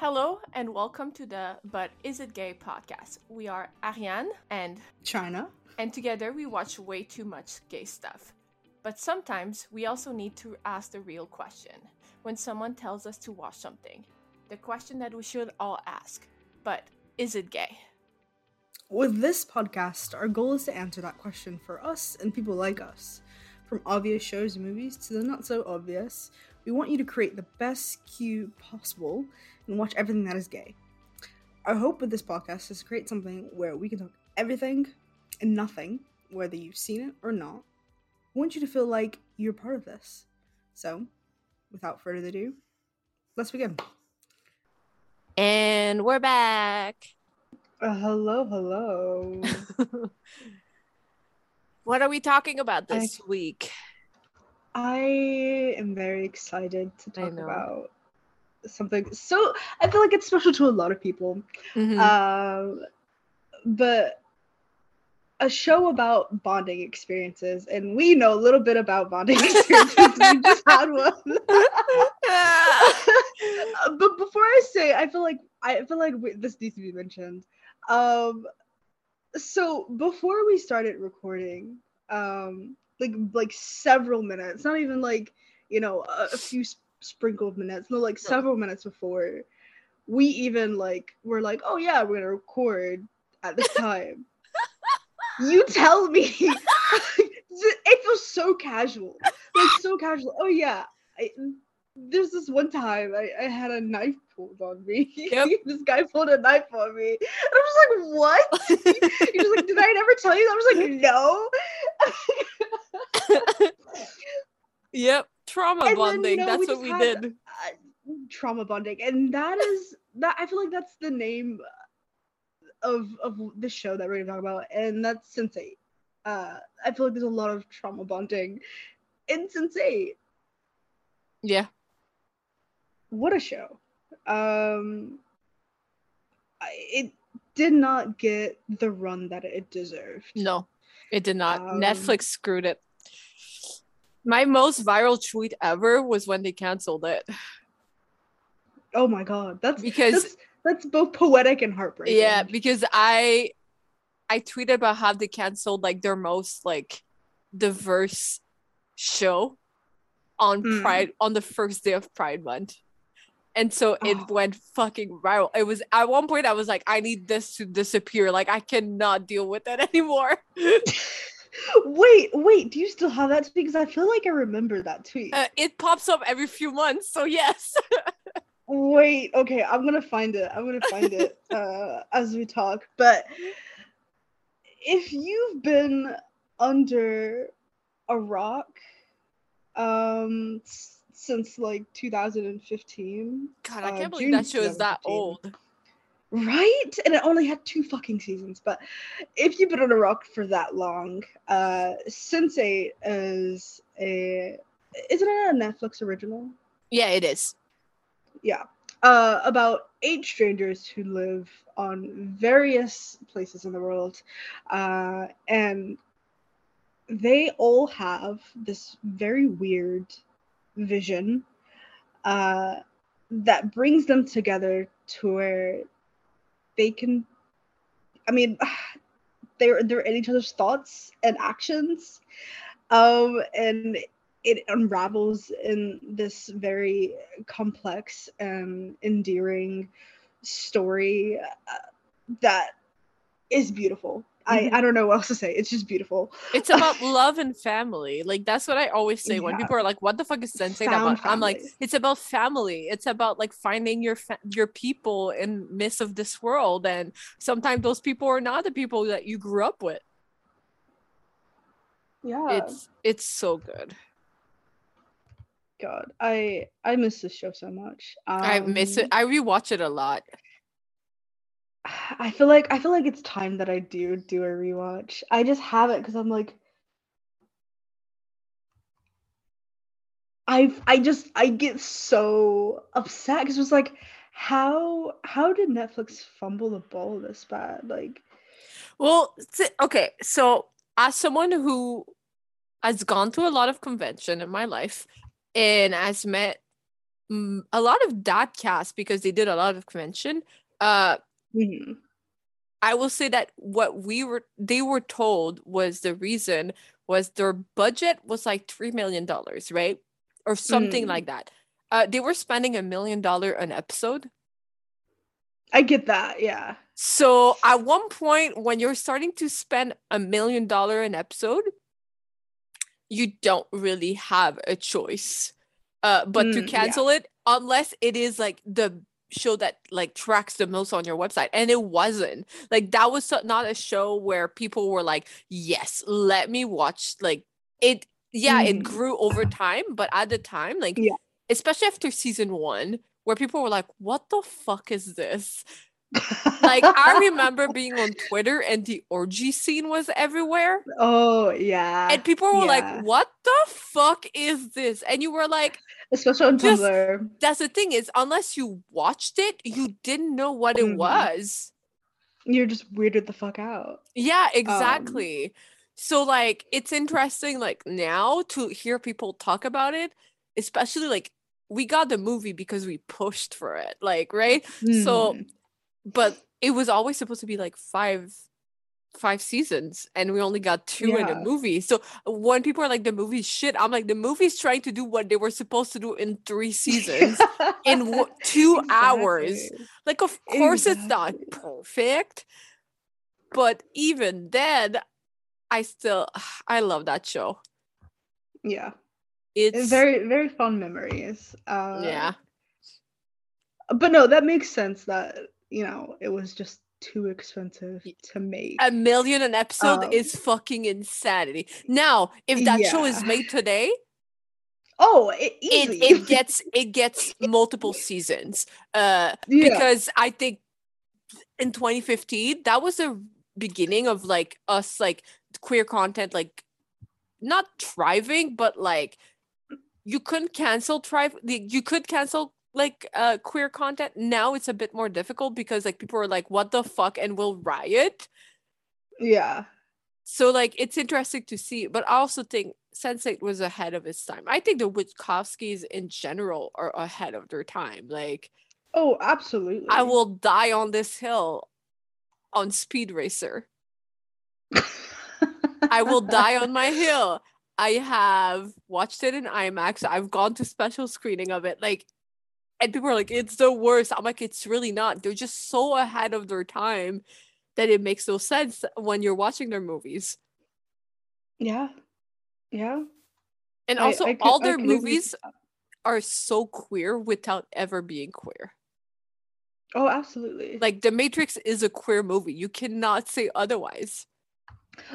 Hello and welcome to the But Is It Gay podcast. We are Arianne and China. and together we watch way too much gay stuff. But sometimes we also need to ask the real question when someone tells us to watch something. The question that we should all ask. But is it gay? With this podcast, our goal is to answer that question for us and people like us. From obvious shows and movies to the not so obvious, we want you to create the best queue possible and watch everything that is gay. Our hope with this podcast is to create something where we can talk everything and nothing, whether you've seen it or not. We want you to feel like you're part of this. So, without further ado, let's begin. And we're back. Uh, hello, hello. What are we talking about this week? I am very excited to talk about something. So I feel like it's special to a lot of people. Mhm. Um, but a show about bonding experiences, and we know a little bit about bonding experiences. we just had one. But before I say, I feel like I feel like we, this needs to be mentioned. Um, so before we started recording, um, like like several minutes, not even like you know a, a few s- sprinkled minutes, no, like several minutes before, we even like were like, oh yeah, we're gonna record at this time. you tell me, it feels so casual, like so casual. Oh yeah, I, there's this one time I, I had a knife pulled on me. Yep. this guy pulled a knife on me. And I'm just like, what? He was like, did I never tell you? I was like, no. yep. Trauma And then, you bonding. know, That's we what we had- did. Uh, trauma bonding. And that is that I feel like that's the name of of the show that we're gonna talk about, and that's Sense8. Uh I feel like there's a lot of trauma bonding in Sense8. Yeah. what a show um it did not get the run that it deserved No, it did not. Um, Netflix screwed it. My most viral tweet ever was when they canceled it oh my god that's because that's, that's both poetic and heartbreaking yeah, because I I tweeted about how they canceled like their most like diverse show on Mm. Pride on the first day of Pride month. And so it Oh. went fucking viral. It was at one point I was like, I need this to disappear. Like I cannot deal with it anymore. wait wait do you still have that tweet because i feel like i remember that tweet Uh, it pops up every few months. So yes. wait okay i'm gonna find it i'm gonna find it uh as we talk but if you've been under a rock um since like 2015 God, I uh, can't believe June that show is that old. Right? And it only had two fucking seasons but if you've been on a rock for that long uh sense8 is a isn't it a netflix original? Yeah, it is. yeah. Uh about eight strangers who live on various places in the world uh and they all have this very weird vision uh that brings them together to where they can i mean they're they're in each other's thoughts and actions um and it unravels in this very complex and endearing story uh, that is beautiful. I, I don't know what else to say. It's just beautiful. It's about love and family. Like that's what I always say when people are like, "What the fuck is Sense8 about?" I'm like, "It's about family. It's about like finding your fa- your people in midst of this world, and sometimes those people are not the people that you grew up with. Yeah. It's it's so good. God. I I miss this show so much. I miss it. Um, I rewatch it a lot. I feel like I feel like it's time that I do do a rewatch. I just have it because I'm like I I just I get so upset because it's like how how did Netflix fumble the ball this bad? Like Well, okay. So, as someone who has gone through a lot of convention in my life and has met mm, a lot of that cast because they did a lot of convention. Uh, Mhm. I will say that what we were they were told was the reason was their budget was like three million dollars, right? Or something Mm. like that. Uh, they were spending a million dollar an episode. I get that. Yeah. So at one point, when you're starting to spend a million dollar an episode, you don't really have a choice, uh, but to Mm, yeah. cancel it unless it is like the show that like tracks the most on your website, and it wasn't. Like that was not a show where people were like, "Yes, let me watch." Like it, yeah, it Mhm. grew over time, but at the time, like Yeah. especially after season one, where people were like, "What the fuck is this?" like I remember being on Twitter and the orgy scene was everywhere. Oh yeah. And people were yeah. like, what the fuck is this? And you were like, especially on just- Tumblr. that's the thing is unless you watched it, you didn't know what it Mhm. was. You're just weirded the fuck out. Yeah, Um, exactly. so like it's interesting like now to hear people talk about it, especially like we got the movie because we pushed for it, like, right? So Mhm. but it was always supposed to be like five five seasons and we only got two in a movie. So when people are like the movie's shit i'm like the movie's trying to do what they were supposed to do in three seasons in w- two hours. Like of course it's not perfect but even then i still i love that show. Yeah. it's very very fond memories. Uh, yeah. But no, that makes sense that you know it was just too expensive to make. a million an episode Um, is fucking insanity now if that show is made today oh, it, it, it gets it gets multiple seasons uh yeah. because i think in 2015 that was the beginning of like us like queer content like not thriving but like you couldn't cancel thrive you could cancel like uh queer content now it's a bit more difficult because like people are like what the fuck and will riot. Yeah. so like it's interesting to see but i also think sense8 was ahead of its time. I think the wachowskis in general are ahead of their time like Oh, absolutely. i will die on this hill on speed racer. I will die on my hill. I have watched it in imax. I've gone to special screening of it. Like and people are like it's the worst. I'm like it's really not. They're just so ahead of their time that it makes no sense when you're watching their movies. Yeah. Yeah. and also I could- all I their can agree movies are so queer without ever being queer. Oh, absolutely. like the matrix is a queer movie. You cannot say otherwise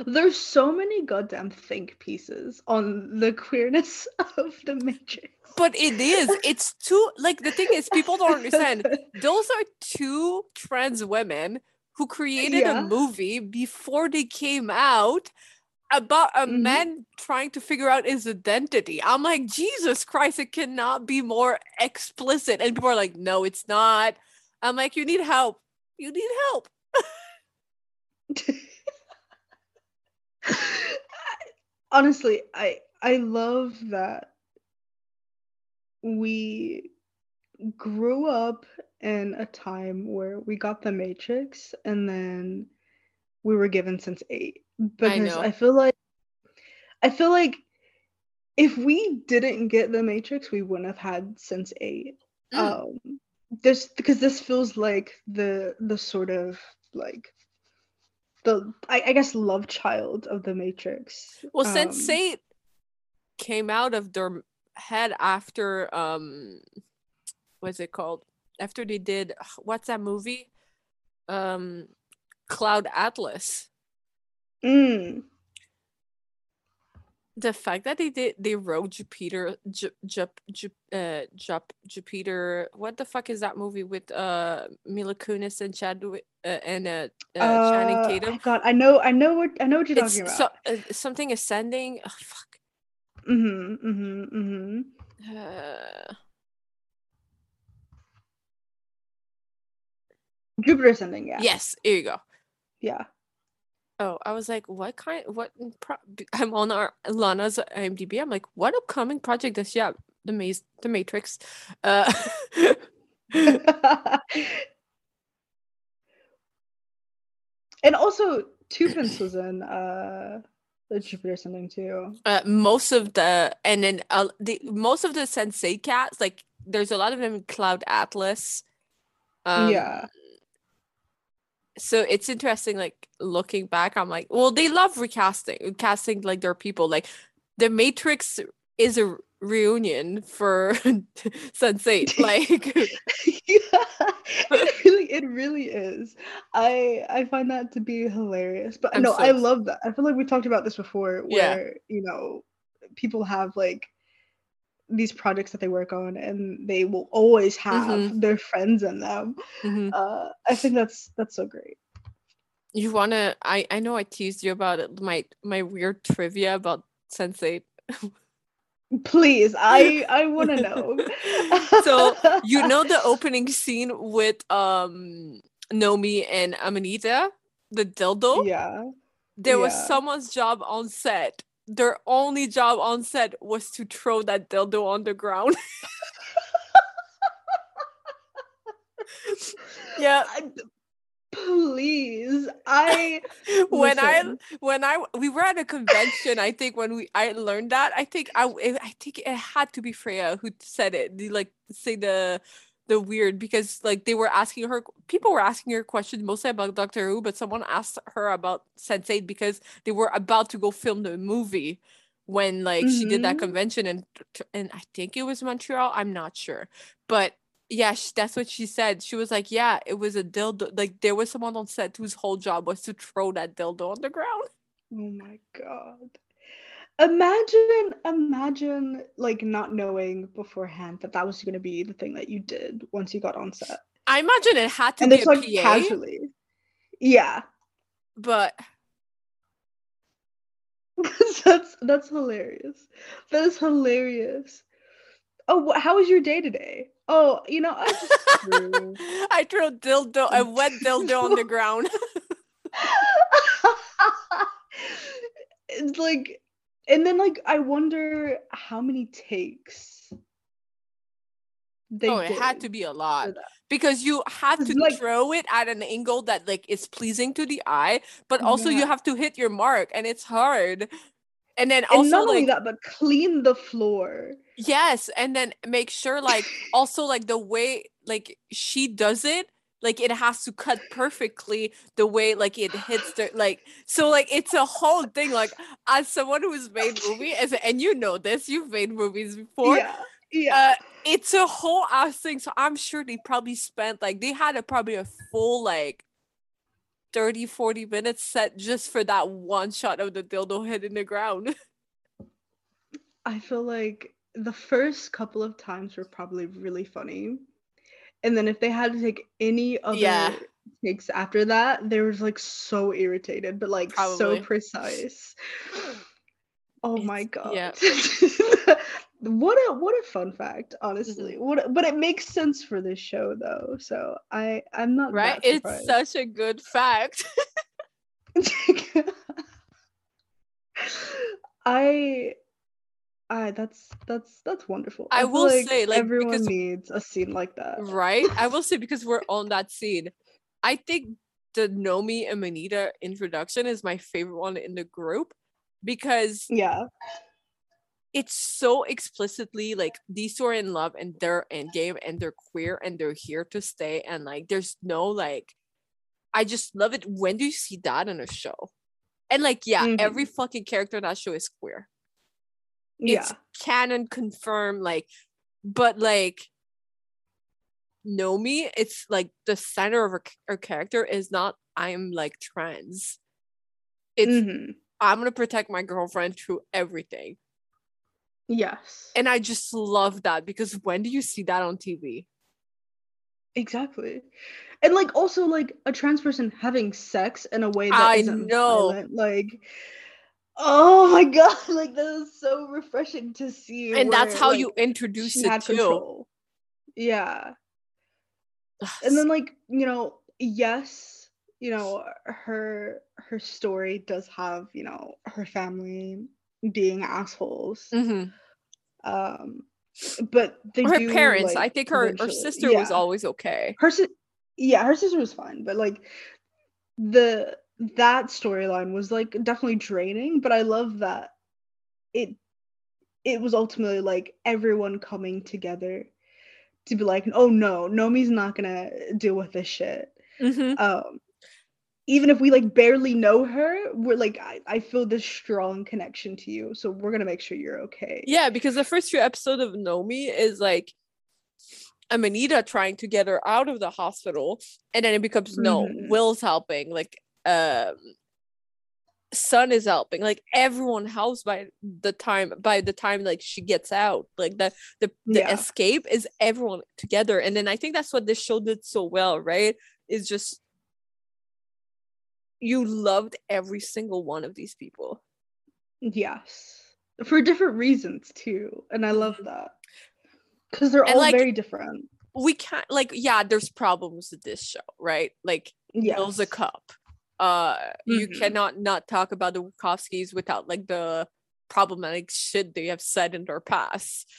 There's so many goddamn think pieces on the queerness of the Matrix. but it is it's too like the thing is people don't understand those are two trans women who created Yeah. a movie before they came out about a Mhm. man trying to figure out his identity. I'm like, Jesus Christ, it cannot be more explicit. And people are like, no, it's not. I'm like, you need help. You need help. Honestly, I I love that we grew up in a time where we got the Matrix and then we were given Sense 8 because know. I feel like I feel like if we didn't get the Matrix, we wouldn't have had Sense 8. Mm. Um this because this feels like the the sort of like the I, I guess love child of the Matrix. Well, Um, Sense8 came out of their head after um what's it called? After they did what's that movie? Um Cloud Atlas. Mm, The fact that they did they wrote Jupiter Ju, Ju, Ju, uh, Jup, Jupiter what the fuck is that movie with uh Mila Kunis and Chadwick uh, and uh, uh, Channing uh, Tatum? God, I know, I know what I know what you're It's talking so, about. uh, something ascending. Oh, fuck. mm-hmm, mm-hmm, mm-hmm. Uh, Jupiter Ascending, yeah, Yes, here you go. yeah. Oh, I was like, what kind? What? Pro- I'm on our Lana's IMDb. I'm like, what upcoming project does she have? the maze the Matrix. Uh and also Tuppence was in uh the Jupiter something too. uh, most of the and then uh, the most of the Sense8 cats like there's a lot of them in cloud atlas um, yeah. So it's interesting like looking back i'm like well they love recasting casting like their people like the matrix is a reunion for Sense8 like yeah, it really it really is. I I find that to be hilarious. But I'm no, so I love that. I feel like we talked about this before Yeah. where, you know, people have like these projects that they work on and they will always have Mhm. their friends in them. Mhm. Uh I think that's that's so great. you want to i i know i teased you about it my my weird trivia about Sense8 Please, I I want to know. So, you know the opening scene with um Nomi and Amanita, the dildo? yeah. there was someone's job on set. Their only job on set was to throw that dildo on the ground. yeah, I- please. I when I when I we were at a convention, I think when we I learned that, I think I I think it had to be Freema who said it. The like say the the weird because like they were asking her people were asking her questions mostly about Doctor Who, but someone asked her about Sense8 because they were about to go film the movie when like she did that Mhm. convention and and I think it was Montreal. I'm not sure, but yeah, sh- that's what she said. She was like, "Yeah, it was a dildo. Like there was someone on set whose whole job was to throw that dildo on the ground." Oh my god. Imagine, imagine like not knowing beforehand that that was going to be the thing that you did once you got on set. I imagine it had to And be it's like PA, casually. Yeah. but that's that's hilarious. That is hilarious. Oh, how was your day today? Oh, you know, I just threw. I threw dildo, a wet dildo on the ground. it's like and then like I wonder how many takes they oh, it had to be a lot because you have to Like- throw it at an angle that like is pleasing to the eye, but also you have to hit your mark, and it's hard. And then And also not only like that, but clean the floor. Yes, and then make sure like also like the way like she does it, like it has to cut perfectly the way like it hits the like so like it's a whole thing. Like as someone who's made movie as and you know this, you've made movies before. yeah. Yeah. Uh, it's a whole ass thing. So I'm sure they probably spent like they had a probably a full like 30 40 minutes set just for that one shot of the dildo hitting the ground. I feel like the first couple of times were probably really funny. And then if they had to take any other Yeah. takes after that, they were like so irritated, but like Probably. so precise. Oh my god. yeah. what a what a fun fact, Mm-hmm. honestly. What a- but it makes sense for this show though. So I I'm not right? It's such a good fact. I I that's that's that's wonderful. I feel will say, like, everyone because- needs a scene like that. right? I will say because we're on that scene. I think the Nomi and Manita introduction is my favorite one in the group because Yeah. it's so explicitly like these two are in love and they're endgame and they're queer and they're here to stay and like there's no like I just love it. When do you see that in a show? And like, yeah, Mhm. every fucking character in that show is queer. Yeah. it's canon confirmed like but like Nomi, it's like the center of her, her character is not I'm like trans. It's Mhm. I'm gonna protect my girlfriend through everything. Yes. And I just love that because when do you see that on TV? Exactly. And like also like a trans person having sex in a way that I isn't know. violent, like oh my god, like that is so refreshing to see. And that's how like, you introduce it too. control. Yeah. And then like, you know, yes, you know, her her story does have, you know, her family being assholes. Mhm. Um but they her do, parents. like, I think her her sister was always okay. her si- yeah her sister was fine but like the that storyline was like definitely draining but i love that it it was ultimately like everyone coming together to be like oh no nomi's not gonna deal with this shit Mhm. um even if we like barely know her we're like i, I feel this strong connection to you so we're gonna make sure you're okay Yeah, because the first few episodes of Nomi is like Amanita trying to get her out of the hospital, and then it becomes no, Mhm. Will's helping, like um Sun is helping, like everyone helps by the time by the time like she gets out. Like the the, the Yeah. escape is everyone together. And then I think that's what this show did so well, right? Is just you loved every single one of these people. yes for different reasons too and i love Mhm. that because they're And, all like, very different we can't like yeah there's problems with this show right like yes. Will's a cup uh you Mhm. cannot not talk about the Wachowskis without like the problematic shit they have said in their past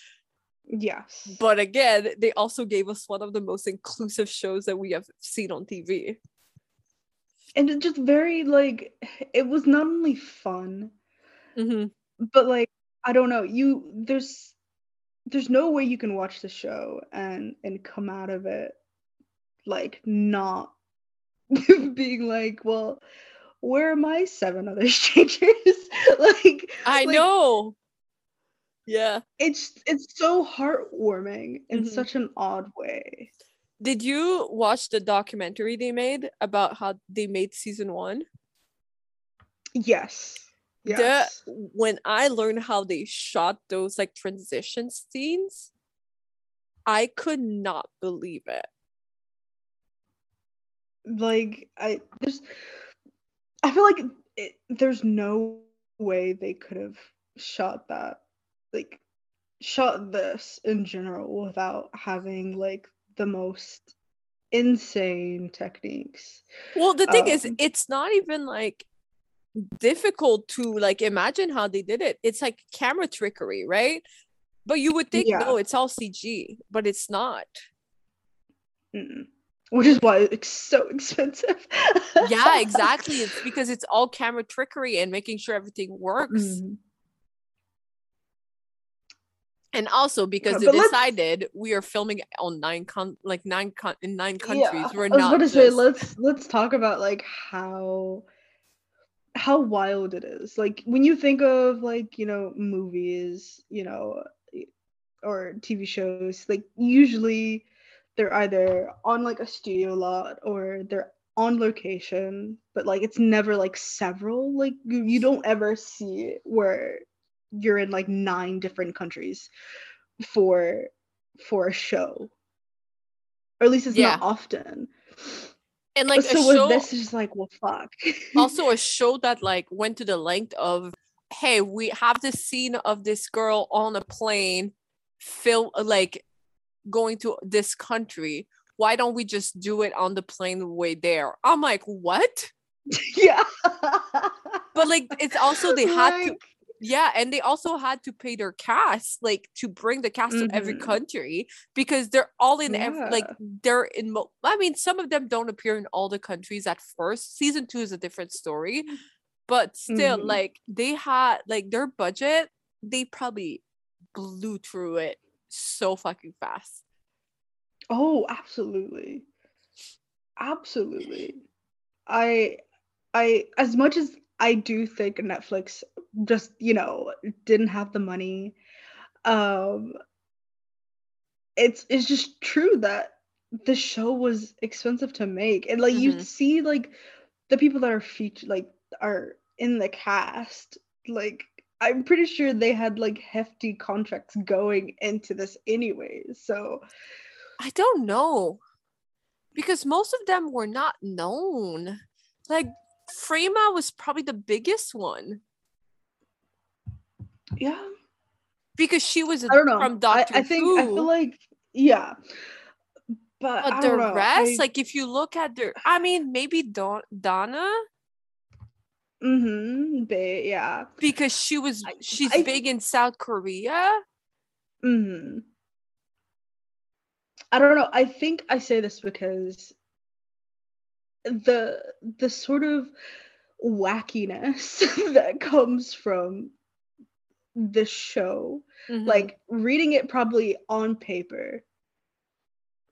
Yes. but again they also gave us one of the most inclusive shows that we have seen on tv and it just very like it was not only fun, Mhm. but like I don't know, you there's there's no way you can watch the show and and come out of it like not being like, well, where are my seven other strangers? like i like, know yeah it's it's so heartwarming in Mhm. such an odd way. did you watch the documentary they made about how they made season one Yes. the Yes. when I learned how they shot those like transition scenes, I could not believe it. Like i there's i feel like it, there's no way they could have shot that like shot this in general without having like the most insane techniques Well, the thing is, Um, it's not even like difficult to like imagine how they did it. It's like camera trickery, right? But you would think, Yeah. no, it's all CG, but it's not. Mm. Which is why it's so expensive Yeah, exactly. It's because it's all camera trickery and making sure everything works. Mhm. And also because Yeah, they let's- decided we are filming on nine con like nine con in nine countries. Yeah, We're I was not to say let's let's talk about like how how wild it is. Like when you think of like you know movies, you know, or TV shows, like usually they're either on like a studio lot or they're on location, but like it's never like several. Like you, you don't ever see where you're in like nine different countries for for a show. Or at least it's Yeah. not often. and like so show this is like, well fuck. also a show that like went to the length of hey we have this scene of this girl on a plane film like going to this country why don't we just do it on the plane way there i'm like what yeah. but like it's also they had to yeah and they also had to pay their cast like to bring the cast to every Mhm. country because they're all in every like they're in mo- i mean some of them don't appear in all the countries at first season two is a different story but still Mhm. like they had like their budget they probably blew through it so fucking fast Oh, absolutely. Absolutely. I I as much as I do think Netflix just, you know, didn't have the money, um it's it's just true that the show was expensive to make. And like you Mhm. see like the people that are featured like are in the cast, like I'm pretty sure they had like hefty contracts going into this anyways. So i don't know because most of them were not known like Freema was probably the biggest one yeah. because she was I don't know. from I, Doctor I think I feel like yeah, but, but the know. rest, I, like if you look at their, I mean, maybe Don- Doona mm-hmm, ba- yeah, because she was she's I- big in South Korea. Mm. Hmm. I don't know. I think I say this because the the sort of wackiness that comes from this show, Mhm. like reading it probably on paper,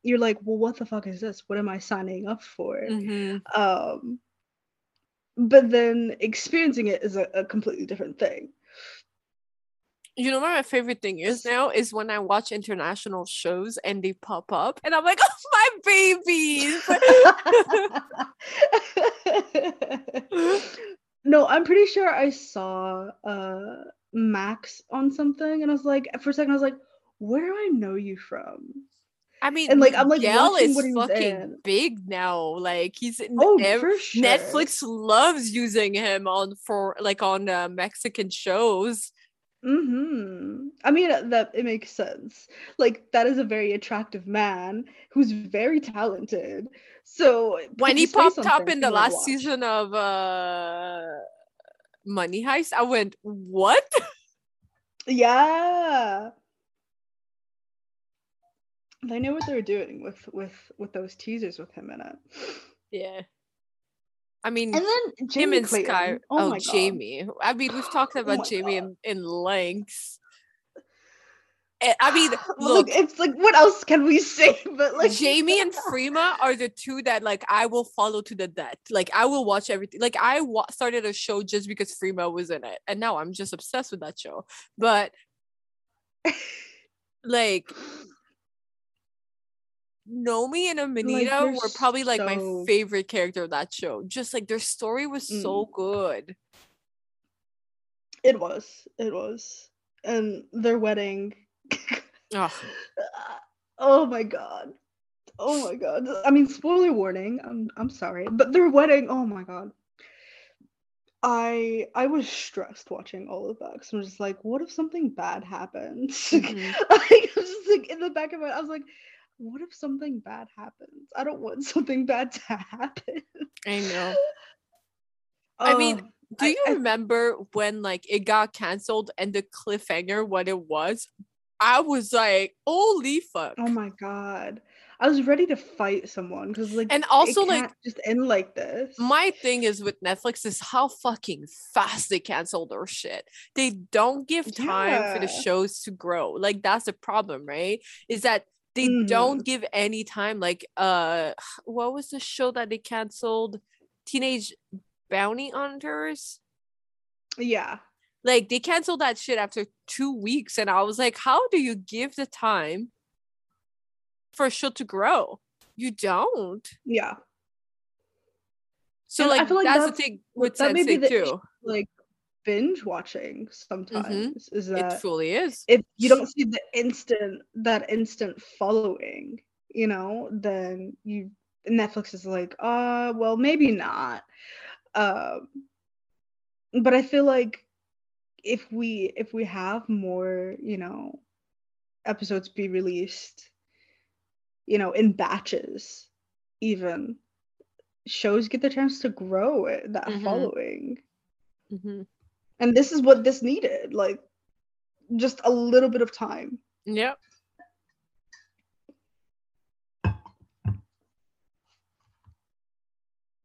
you're like, well, what the fuck is this? What am I signing up for? Mhm. Um, but then experiencing it is a, a completely different thing. You know what my favorite thing is now is when I watch international shows and they pop up and I'm like, oh my babies. no, I'm pretty sure I saw uh Max on something and I was like for a second I was like, where do I know you from? I mean, And, like, I'm, like, Miguel is fucking in. big now. Like he's in Oh, ev- sure. Netflix loves using him on for like on uh, Mexican shows. Mm-hmm. I mean uh, that it makes sense. Like that is a very attractive man who's very talented. So When he popped up in the last watch. season of uh Money Heist, I went, "What?" Yeah. They knew what they were doing with with with those teasers with him in it. Yeah. I mean, And then him Jamie and Clayton. Sky. Oh, Oh, my god. Jamie. I mean, we've talked Oh about my Jamie God. in, in lengths. Eh, I mean, Well, look, it's like what else can we say? But like Jamie and Freema are the two that like I will follow to the death. Like I will watch everything. Like I wa- started a show just because Freema was in it, and now I'm just obsessed with that show. But like, Nomi and Amanita they're were probably like my favorite character of that show. Just like their story was so good. It was. It was. And their wedding. Ugh. oh my god. Oh my god. I mean, spoiler warning. I'm I'm sorry, but their wedding. Oh my god. I I was stressed watching all of that because I'm just like, what if something bad happens? Mhm. like, I was just like in the back of my, I was like, what if something bad happens? I don't want something bad to happen. I know. I mean, Oh, Do you I- remember when like it got canceled and the cliffhanger what it was? I was like, holy fuck. Oh my god. I was ready to fight someone because like And also, like, just end like this. My thing is with Netflix is how fucking fast they cancel their shit. They don't give time for the shows to grow. Like that's the problem, right? Is that they Mhm. don't give any time. Like uh what was the show that they canceled? Teenage Bounty Hunters? yeah. Like they canceled that shit after two weeks, and I was like, how do you give the time for a show to grow? You don't. Yeah. So And I feel like that's, that's- the thing with that Sense8 the too. Like binge watching sometimes is Mm-hmm. It that fully is. if you don't see the instant that instant following, you know, then you Netflix is like, uh, well, maybe not. Um, but I feel like if we if we have more, you know, episodes be released, you know, in batches, even shows get the chance to grow it, that Mhm. following. Mhm. And this is what this needed, like just a little bit of time. Yep.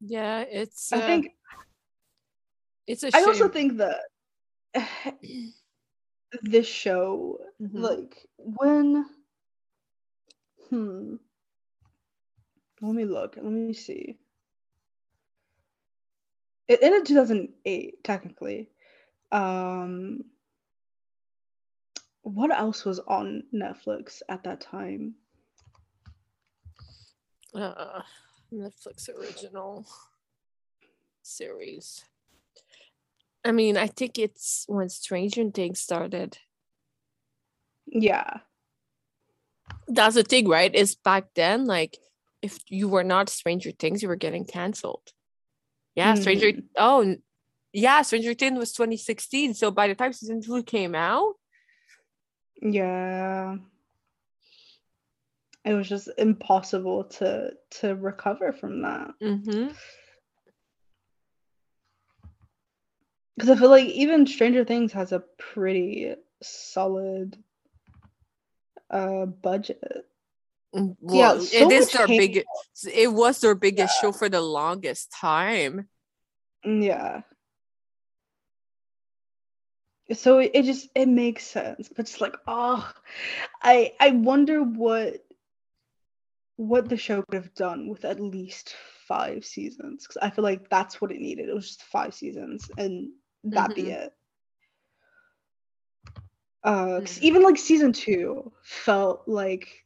Yeah, it's. I uh, think it's a I shame. also think that this show, Mhm. like when, hmm, let me look. Let me see. It ended 2008, technically. Um, what else was on Netflix at that time? uh, Netflix original series. I mean, I think it's when Stranger Things started. Yeah, That's the thing, right? Is back then, like, if you were not Stranger Things, you were getting canceled. Yeah, Stranger. Mhm. Oh, yeah, Stranger Things was 2016. So by the time season two came out, yeah. It was just impossible to to recover from that. mm-hmm. Because I feel like even Stranger Things has a pretty solid uh budget. Mm, Yeah, so it is their biggest. It was their biggest show for the longest time. Mm, Yeah. So it, it just it makes sense, but it's like, oh, I I wonder what what the show could have done with at least five seasons because I feel like that's what it needed. It was just five seasons and that be Mhm. it. Uh, Mhm. even like season two felt like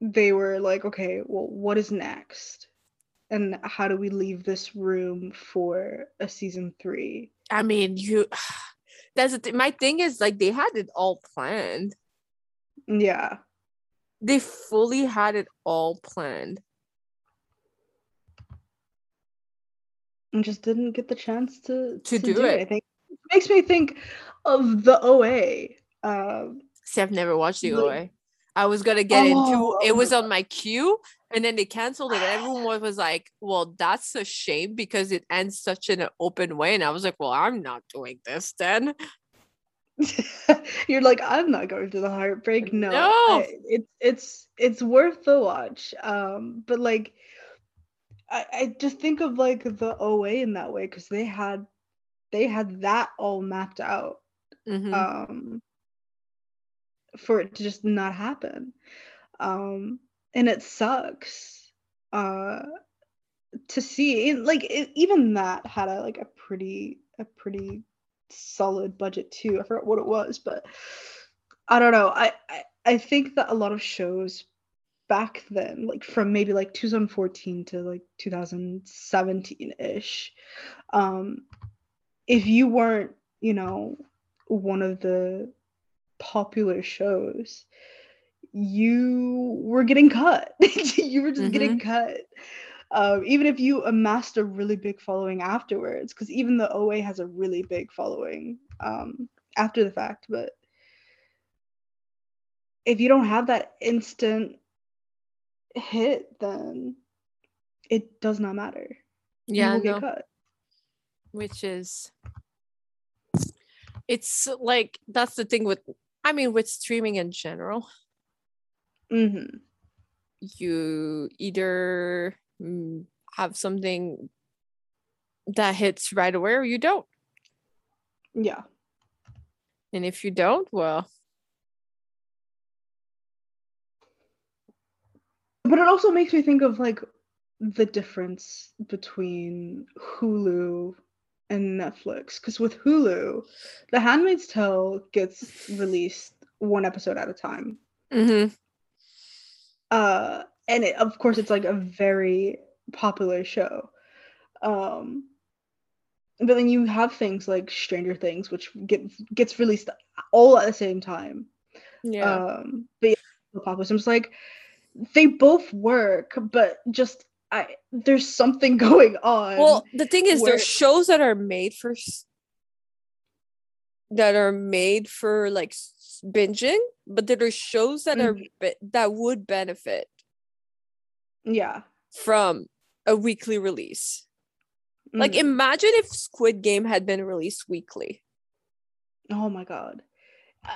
they were like, okay, well, what is next? And how do we leave this room for a season three? I mean, you. That's the thing. My thing is like they had it all planned. Yeah. They fully had it all planned. and just didn't get the chance to To do it. I think it makes me think of the OA. Um, See, I've never watched the Like- OA. I was gonna get into it Oh. was on my queue and then they canceled it. Everyone was- was like, Well, that's a shame because it ends such in an open way. And I was like, Well, I'm not doing this then. you're like, I'm not going through the heartbreak. No, No. I- it's it's it's worth the watch. Um, but like, I I just think of like the OA in that way because they had they had that all mapped out. Mhm. um for it to just not happen um and it sucks uh to see like it, even that had a like a pretty a pretty solid budget too. I forgot what it was but i don't know. I i, I think that a lot of shows back then like from maybe like 2014 to like 2017ish um if you weren't you know one of the popular shows you were getting cut you were just getting cut um, even if you amassed a really big following afterwards because even the oa has a really big following um, after the fact but if you don't have that instant hit then it does not matter yeah, you will no. get cut which is it's like that's the thing with I mean with streaming in general. Hmm you either have something that hits right away or you don't. yeah. And if you don't, well, but it also makes me think of like the difference between Hulu and Netflix. Because with Hulu, The Handmaid's Tale gets released one episode at a time. mhm, Uh and it, of course it's like a very popular show. Um but then you have things like Stranger Things which get gets released all at the same time. yeah. Um, but yeah, popular. So I'm just like, they both work, but just I there's something going on. well, the thing is, where- there's shows that are made for that are made for like binging, but there are shows that are be- that would benefit yeah, from a weekly release. Like, mhm. imagine if Squid Game had been released weekly. oh my god,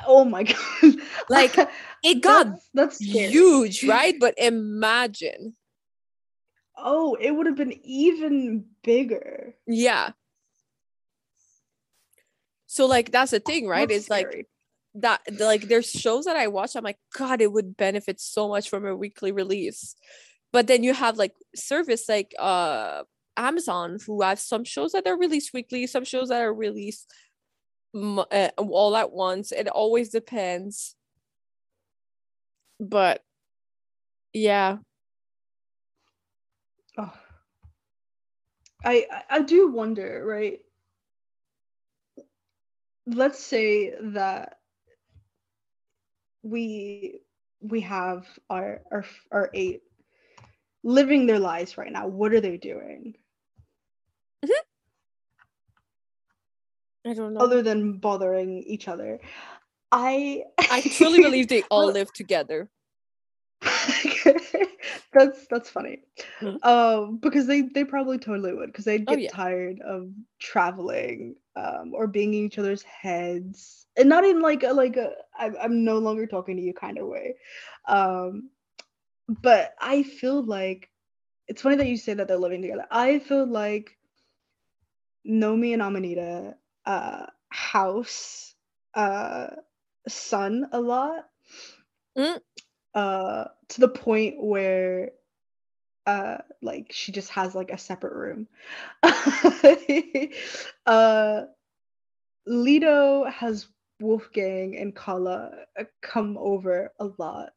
oh my god, Like, It got that's, that's huge, right? But imagine, Oh, it would have been even bigger. yeah. So, like, that's the thing, right? That's it's like scary. That like there's shows that I watch, I'm like, God, it would benefit so much from a weekly release. But then you have like service like uh Amazon who have some shows that are released weekly, some shows that are released uh, all at once. It always depends. But yeah, Oh. I I- I do wonder, right? Let's say that we we have our our our eight living their lives right now. What are they doing I don't know. other than bothering each other? I I truly believe they all live together. that's that's funny. Mhm. Um, because they they probably totally would because they'd Oh, get yeah. tired of traveling um or being in each other's heads and not in like a like a I'm, I'm no longer talking to you kind of way. Um, but I feel like it's funny that you say that they're living together. I feel like Nomi and Amanita uh house uh Sun a lot. Mm. Uh to the point where uh like she just has like a separate room. uh Lito has Wolfgang and Kala uh, come over a lot.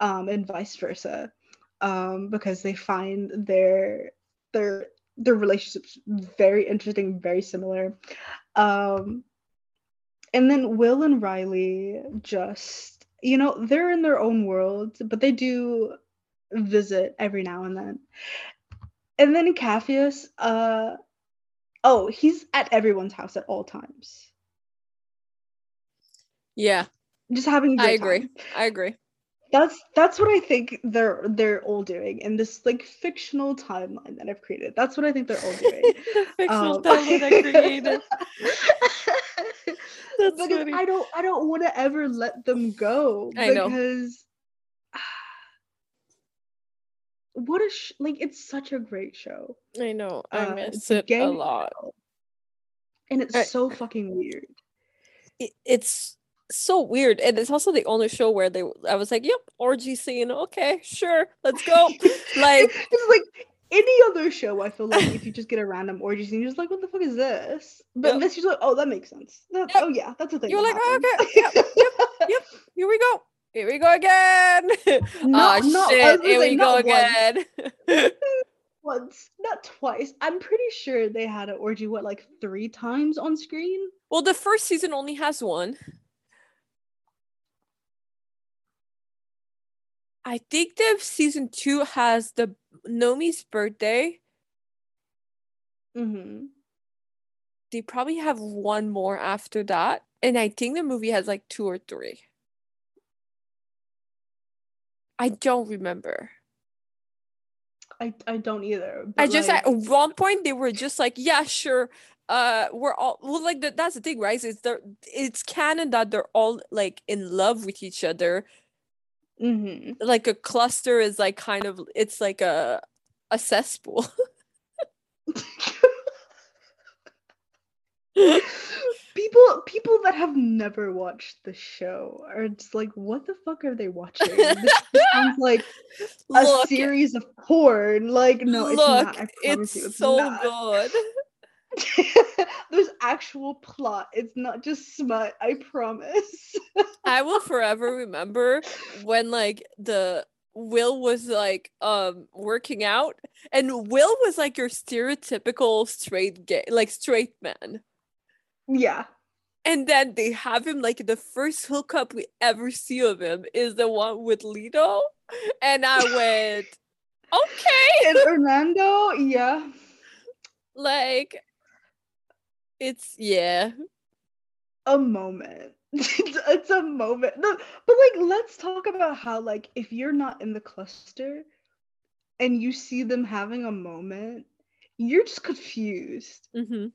Um and vice versa. Um because they find their their their relationships very interesting, very similar. Um and then Will and Riley just, you know, they're in their own world, but they do visit every now and then. And then Capheus, uh oh, he's at everyone's house at all times. Yeah, Just having I agree. time. I agree. That's that's what I think they're they're all doing in this like fictional timeline that I've created. That's what I think they're all doing. the fictional Um, timeline I created. That's because funny. I don't I don't want to ever let them go I know. what a sh- like it's such a great show I know. I Uh, miss it a lot. and it's I- so fucking weird. It, it's so weird, and it's also the only show where they. I was like, "Yep, orgy scene. Okay, sure, let's go." like, it's like any other show. I feel like if you just get a random orgy scene, you're just like, "What the fuck is this?" But Yep. this, you're like, "Oh, that makes sense." That- Yep. Oh yeah, that's a thing. You're like, "Oh, okay, yep, yep. Yep, here we go. Here we go again. Not- oh not- shit! Here say we go not once. again. once, not twice. I'm pretty sure they had an orgy. What, like three times on screen? well, the first season only has one. I think the season two has the Nomi's birthday. Mm-hmm. They probably have one more after that, and I think the movie has like two or three. I don't remember. I I don't either. I just like, at one point they were just like, yeah, sure. Uh, we're all well, like that. That's the thing, right? It's they're it's canon that they're all like in love with each other. Mhm. Like a cluster is like kind of it's like a a cesspool. people people that have never watched the show are just like, what the fuck are they watching? This, sounds like a Look, series of porn. Like, no, it's not. I promise it's, you, it's so not. good. Actual plot. It's not just smut. I promise. I will forever remember when like the Will was like um working out and Will was like your stereotypical straight gay like straight man. yeah. And then they have him like the first hookup we ever see of him is the one with Lito. And I went, okay. And Hernando, yeah. Like it's yeah. a moment. it's, it's a moment. No, but like let's talk about how like if you're not in the cluster and you see them having a moment, you're just confused. hmm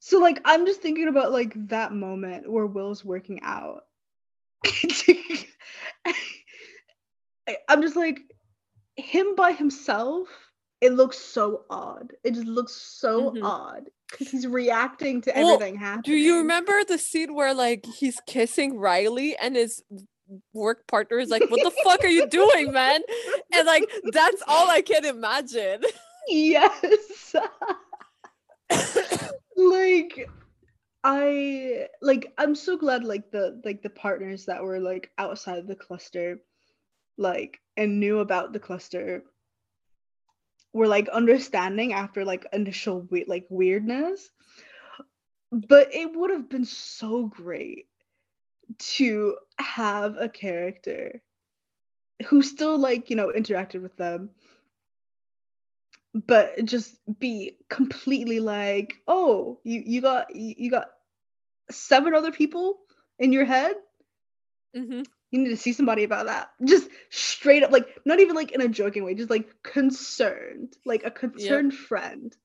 So like I'm just thinking about like that moment where Will's working out. I'm just like him by himself. It looks so odd. It just looks so Mhm. odd because he's reacting to Well, everything happening. Do you remember the scene where like he's kissing Riley and his work partner is like, "What the fuck are you doing, man?" And like that's all I can imagine. Yes. like I like I'm so glad like the like the partners that were like outside the cluster like and knew about the cluster were like understanding after like initial we- like weirdness. But it would have been so great to have a character who still like you know interacted with them but just be completely like oh you you got you got seven other people in your head? Hmm You need to see somebody about that. Just straight up, like not even like in a joking way, just like concerned, like a concerned yep. friend.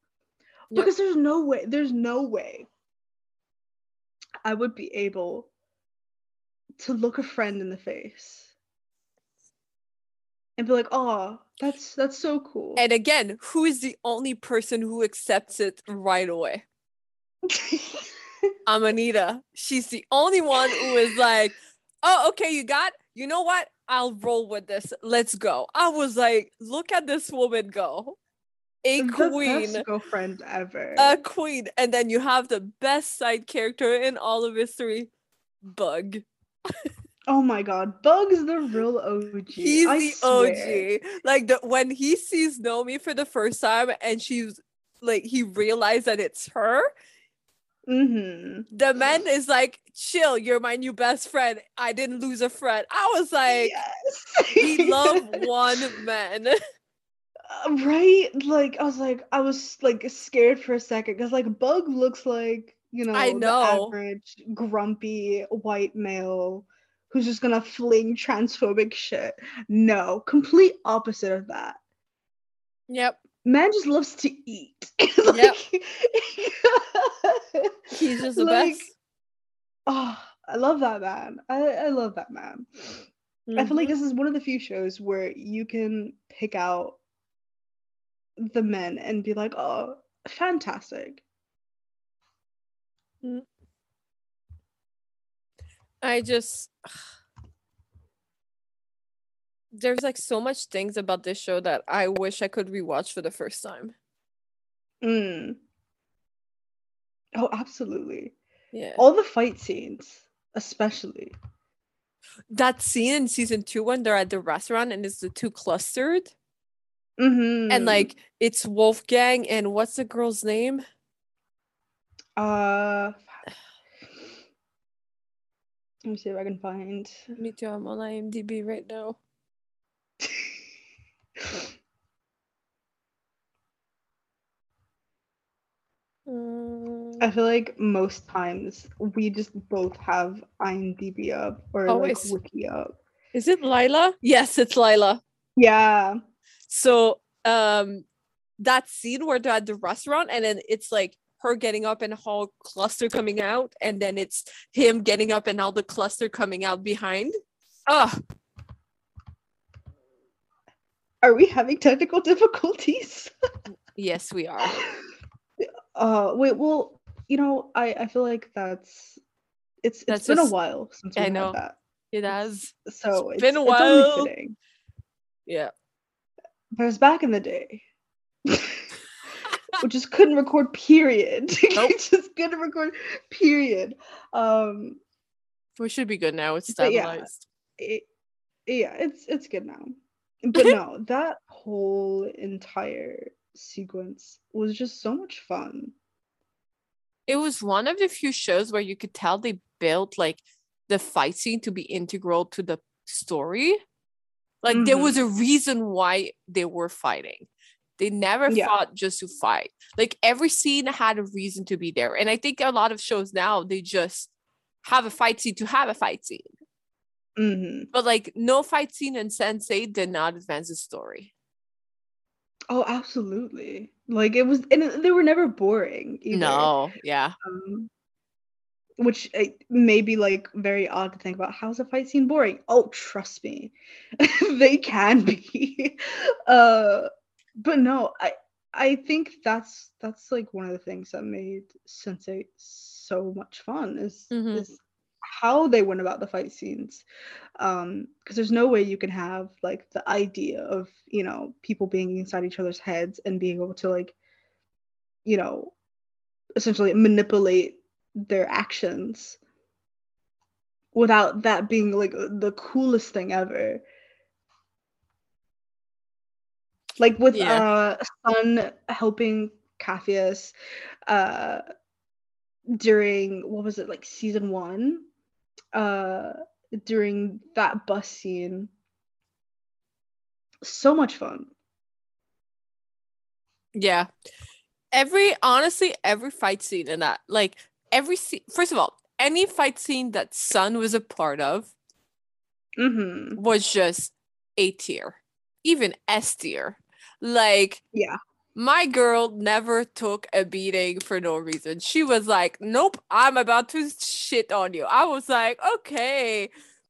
Yep. Because there's no way, there's no way I would be able to look a friend in the face and be like, "Oh, that's that's so cool." And again, who is the only person who accepts it right away? Amanita. She's the only one who is like, "Oh, okay, you got. You know what? I'll roll with this. Let's go." I was like, "Look at this woman go." A the queen, best girlfriend ever. A queen, and then you have the best side character in all of history, Bug. Oh my god, Bug's the real OG. He's I the swear. OG. Like the when he sees Nomi for the first time and she's like he realized that it's her. Mm-hmm. The man is like, chill, you're my new best friend. I didn't lose a friend. I was like, yes. we love one man. Uh, right? Like I was like, I was like scared for a second because like Bug looks like you know, I know average grumpy white male who's just gonna fling transphobic shit. No, complete opposite of that. Yep. Man just loves to eat. like. He's just the like, best. Oh, I love that man. I, I love that man. Mm-hmm. I feel like mm-hmm. this is one of the few shows where you can pick out the men and be like, oh, fantastic. Mm. I just there's like so much things about this show that I wish I could rewatch for the first time. Mm. Oh, absolutely. Yeah. All the fight scenes, especially. That scene in season two when they're at the restaurant and it's the two clustered. Mm-hmm. And like it's Wolfgang and what's the girl's name? Uh let me see if I can find. Me too. I'm on IMDb right now. I feel like most times we just both have IMDb up or oh, like wiki up. Is it Lila? Yes, it's Lila. Yeah. So um that scene where they're at the restaurant and then it's like her getting up and whole cluster coming out, and then it's him getting up and all the cluster coming out behind. Ah. Are we having technical difficulties? yes, we are. Uh wait, well, you know, I I feel like that's it's it's that's been just, a while since we I know. that. It has. So it's, it's been a while. Yeah. But it was back in the day which just couldn't record period nope. just couldn't record period um we should be good now it's stabilized yeah, it, yeah it's it's good now but no that whole entire sequence was just so much fun it was one of the few shows where you could tell they built like the fight scene to be integral to the story like mm-hmm. there was a reason why they were fighting they never yeah. fought just to fight. Like every scene had a reason to be there. And I think a lot of shows now, they just have a fight scene to have a fight scene. Mm-hmm. But like no fight scene in Sense8 did not advance the story. Oh, absolutely. Like it was, and they were never boring. Either. No, yeah. Um, which uh, may be like very odd to think about. How's a fight scene boring? Oh, trust me, they can be. uh, but no, I I think that's that's like one of the things that made Sense8 so much fun is mm-hmm. is how they went about the fight scenes. Um, because there's no way you can have like the idea of, you know, people being inside each other's heads and being able to like, you know, essentially manipulate their actions without that being like the coolest thing ever. like with yeah. uh Sun helping Capheus uh during what was it like season one uh during that bus scene so much fun yeah every honestly every fight scene in that like every scene first of all any fight scene that sun was a part of Mm-hmm. was just A tier, even S tier. Like, Yeah. My girl never took a beating for no reason. She was like, Nope, I'm about to shit on you. I was like, Okay.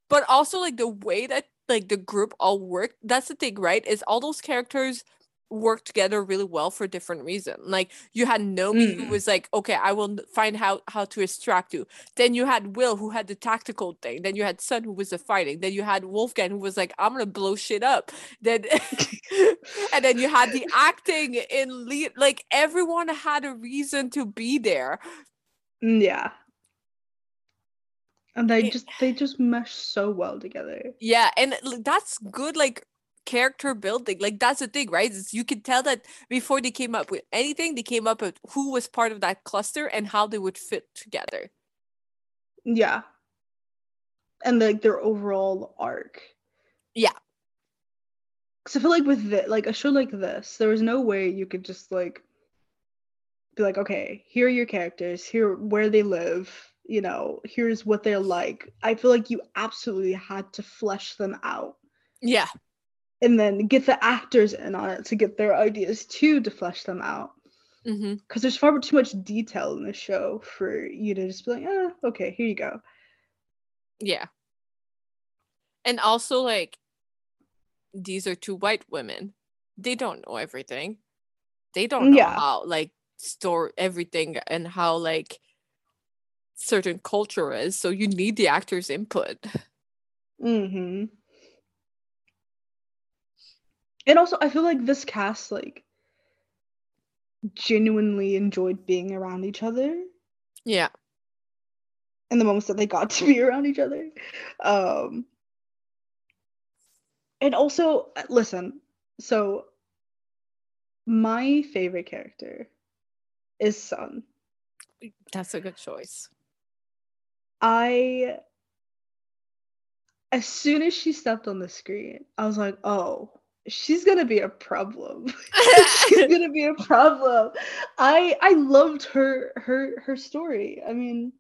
But also, like, the way that like the group all worked, that's the thing, right? Is all those characters work together really well for different reasons. Like you had Nomi who Mm. was like, okay, I will find how how to extract you. Then you had Will who had the tactical thing. Then you had Sun who was the fighting. Then you had Wolfgang who was like, I'm gonna blow shit up. Then and then you had the acting in lead. Like everyone had a reason to be there. Mm, Yeah. And they It- just they just mesh so well together. Yeah, and that's good. Like character building like that's the thing right is you can tell that before they came up with anything they came up with who was part of that cluster and how they would fit together Yeah. And like their overall arc. Yeah. Cause I feel like with the, like a show like this, there was no way you could just like be like, okay, here are your characters, here where they live, you know, here's what they're like. I feel like you absolutely had to flesh them out yeah and then get the actors in on it to get their ideas too to flesh them out. Because there's far too much detail in the show for you to just be like, eh, okay, here you go. yeah and also like these are two white women they don't know everything they don't know Yeah. how like store everything and how like certain culture is so you need the actors input Mm-hmm. And also, I feel like this cast like genuinely enjoyed being around each other yeah in the moments that they got to be around each other. Um, and also, listen. So, my favorite character is Sun. that's a good choice I as soon as she stepped on the screen, I was like, "Oh, she's gonna be a problem. she's gonna be a problem." I I loved her her her story. I mean,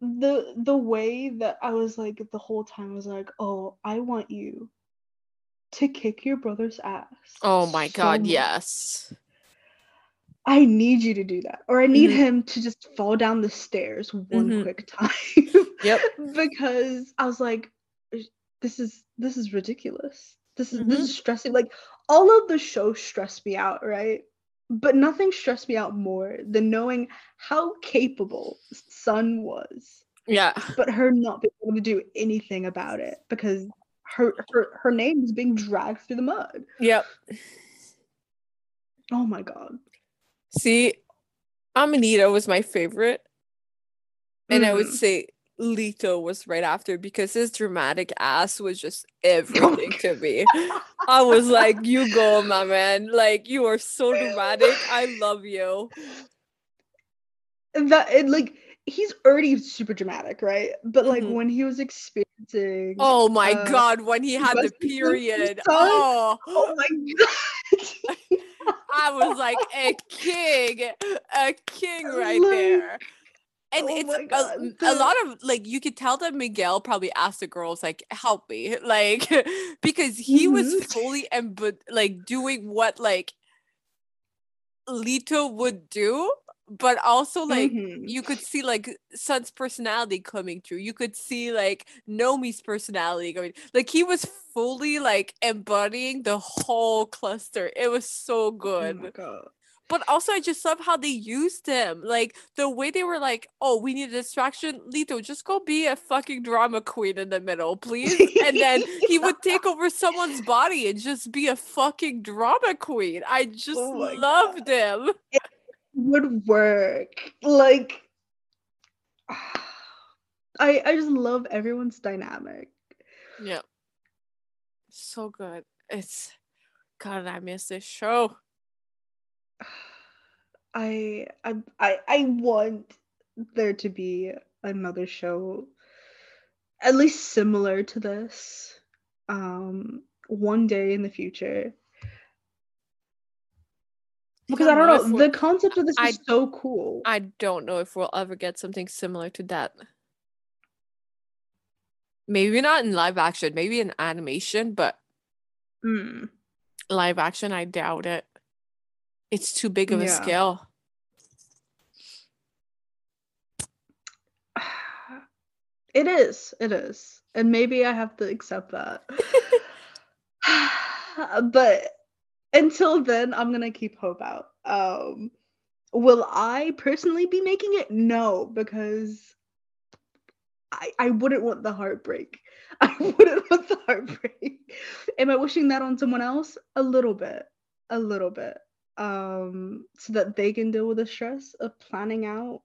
the the way that I was like the whole time was like, "Oh, I want you to kick your brother's ass." oh my so god much. yes I need you to do that, or I need Mhm. him to just fall down the stairs one Mhm. quick time. Yep. because I was like, this is this is ridiculous. This is Mm-hmm. this is stressing. Like all of the show stressed me out, right? But nothing stressed me out more than knowing how capable Sun was, yeah but her not being able to do anything about it because her her her name is being dragged through the mud. yep Oh my god. See, Amanita was my favorite. And I would Mm. say Lito was right after because his dramatic ass was just everything to me. I was like, you go, my man. Like, you are so dramatic. I love you. And that it like he's already super dramatic, right? But like Mhm. when he was experiencing Oh my uh, god, when he had the period. Oh, oh my god. I was like a king, a king right Like, there. And oh it's a, a lot of like you could tell that Miguel probably asked the girls like help me like because he was Mhm. fully and but like doing what like Lito would do, but also like Mhm. you could see like Sun's personality coming through. You could see like Nomi's personality going. Like he was fully like embodying the whole cluster. It was so Oh good. god. But also I just love how they used him. Like the way they were like, "Oh, we need a distraction. Lito, just go be a fucking drama queen in the middle, please." and then he would take over someone's body and just be a fucking drama queen. I just Oh loved him. Would work. Like I I just love everyone's dynamic. Yeah. So good. It's God, I miss this show. I I I I want there to be another show at least similar to this um one day in the future because I don't know if know we'll- the concept of this I- is so cool. I don't know if we'll ever get something similar to that. maybe not in live action, maybe in animation, but Mm. live action, I doubt it. It's too big of a scale. It is. It is. And maybe I have to accept that. but until then, I'm going to keep hope out. Um will I personally be making it? No, because I I wouldn't want the heartbreak. I wouldn't want the heartbreak. Am I wishing that on someone else? A little bit. A little bit. Um so that they can deal with the stress of planning out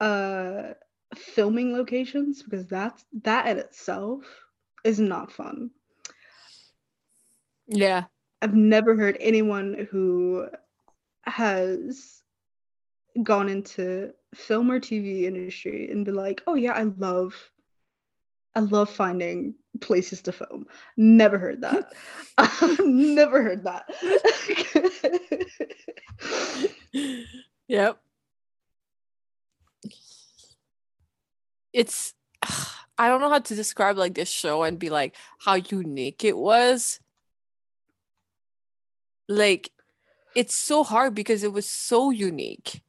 uh filming locations because that's that in itself is not fun. Yeah. I've never heard anyone who has gone into film or TV industry and be like, "Oh yeah, I love I love finding places to film." Never heard that. never heard that. yep. It's I don't know how to describe like this show and be like how unique it was. Like it's so hard because it was so unique.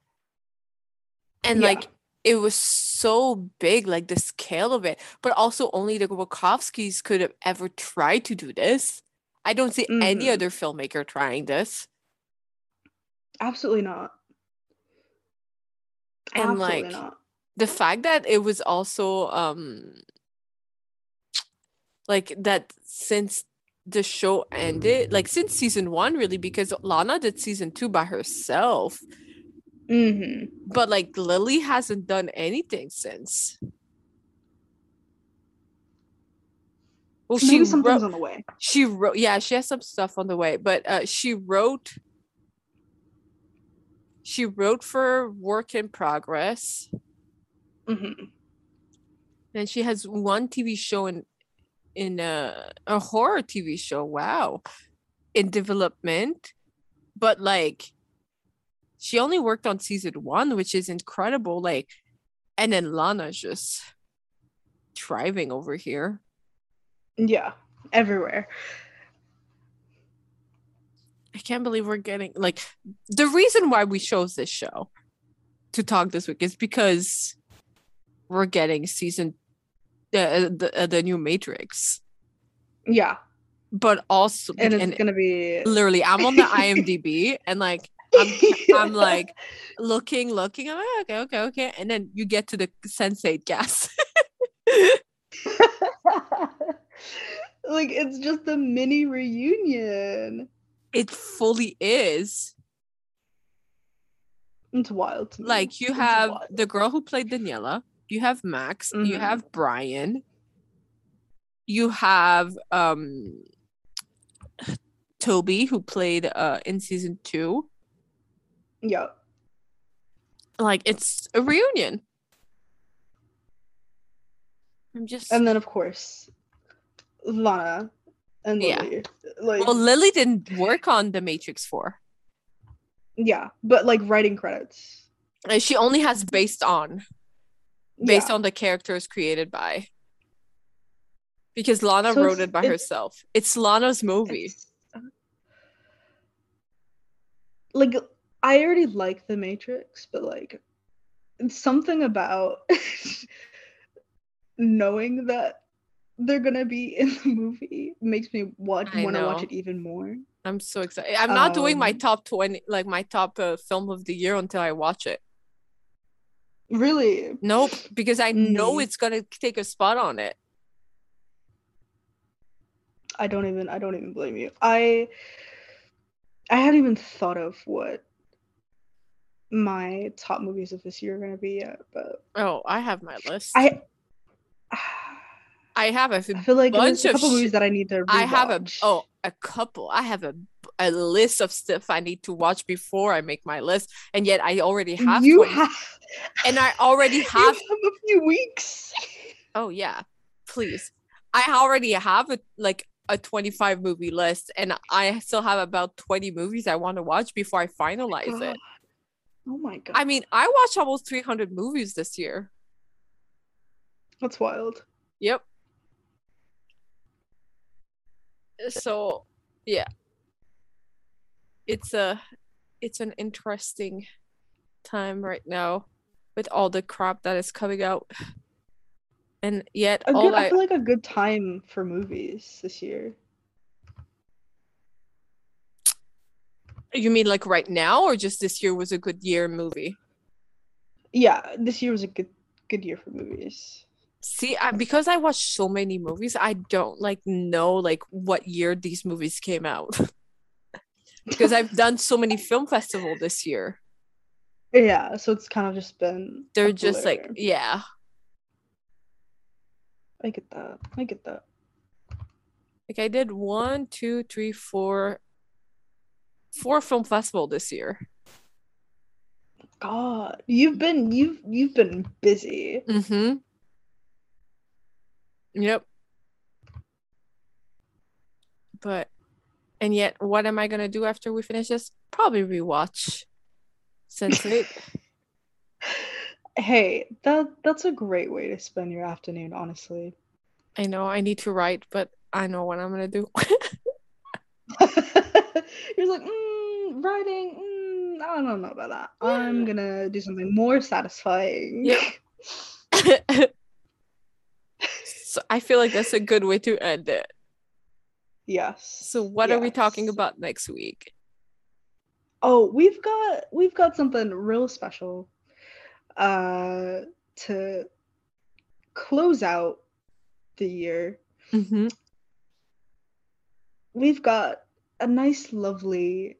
And Yeah. like it was so big, like the scale of it, but also only the Wachowskis could have ever tried to do this. I don't see any Mhm. other filmmaker trying this. Absolutely not. And, Absolutely like, not. the fact that it was also um like that since the show ended like since season one really because lana did season two by herself hmm but like lily hasn't done anything since. Well she Maybe something's wrote, on the way. she wrote yeah she has some stuff on the way but uh she wrote she wrote for work in progress. Hmm and she has one TV show in in a, a horror TV show. Wow, in development, but like she only worked on season one, which is incredible. Like, and then Lana's just thriving over here. Yeah, everywhere. I can't believe we're getting like the reason why we chose this show to talk this week is because we're getting season uh, the uh, the new Matrix, Yeah, but also and it's and gonna be. literally i'm on the imdb and like I'm, I'm like looking looking i'm like okay okay okay and then you get to the Sense8 gas like it's just a mini reunion. it fully is It's wild. to me. like you It's have wild. the girl who played daniela you have max you Mhm. have brian you have um toby who played uh in season two Yeah, like it's a reunion i'm just and then of course, Lana and Yeah. Lily. Like well lily didn't work on the matrix 4 yeah, but like writing credits. and she only has based on based yeah. on the characters created by because lana So wrote it by it's- herself it's lana's movie It's- uh, like I already like the Matrix, but like something about knowing that they're gonna be in the movie makes me watch want to watch it even more. i'm so excited i'm not doing my Um, top 20 like my top uh, film of the year until i watch it Really, nope because i know Mm. it's gonna take a spot on it I don't even I don't even blame you. I I hadn't even thought of what my top movies of this year are gonna be yet, but oh i have my list I I have a I feel like bunch a of couple sh- movies that I need to. I have a oh a couple. I have a a list of stuff I need to watch before I make my list, and yet I already have you 20 have and I already you have. have a few weeks. Oh yeah, please. I already have a like a twenty five movie list, and I still have about twenty movies I want to watch before I finalize it. Oh my god, I mean, I watched almost three hundred movies this year. that's wild. Yep. So, yeah. It's a it's an interesting time right now with all the crap that is coming out. And yet A all good, I I feel like a good time for movies this year. You mean like right now or just this year was a good year movie? Yeah, this year was a good good year for movies. See, I, because I watch so many movies, I don't like know like what year these movies came out. because I've done so many film festival this year. Yeah, so it's kind of just been. They're just like, yeah. I get that. I get that. Like I did one, two, three, four, four film festival this year. God, you've been you've you've been busy. Mm-hmm. Yep. But and yet what am I gonna do after we finish this? Probably rewatch Sense8. Hey, that that's a great way to spend your afternoon, honestly. I know I need to write, but I know what I'm gonna do. You're like, mm, writing. Mm, I don't know about that. I'm gonna do something more satisfying. Yep. so I feel like that's a good way to end it. yes. So what are we talking about next week? Oh, we've got we've got something real special uh to close out the year. Mm-hmm. We've got a nice lovely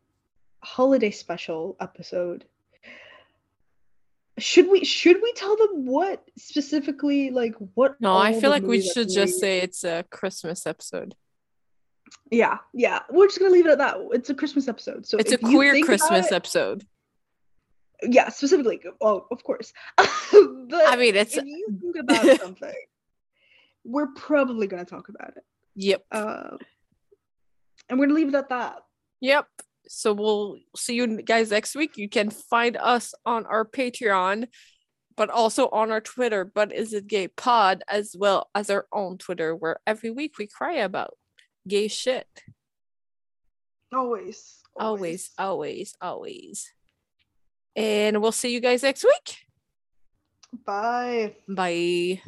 holiday special episode. Should we should we tell them what specifically like what No, I feel like we should just say it's a Christmas episode. Yeah, yeah. We're just gonna leave it at that. It's a Christmas episode. So It's a queer Christmas it- episode. yeah, specifically. Oh, of course. but I mean, it's if you think about something, we're probably gonna talk about it. yep, Um, and we're gonna leave it at that. yep. So we'll see you guys next week. You can find us on our Patreon, but also on our Twitter. But is it gay pod as well as our own Twitter, where every week we cry about gay shit. Always. Always, always, always. And we'll see you guys next week. Bye. Bye.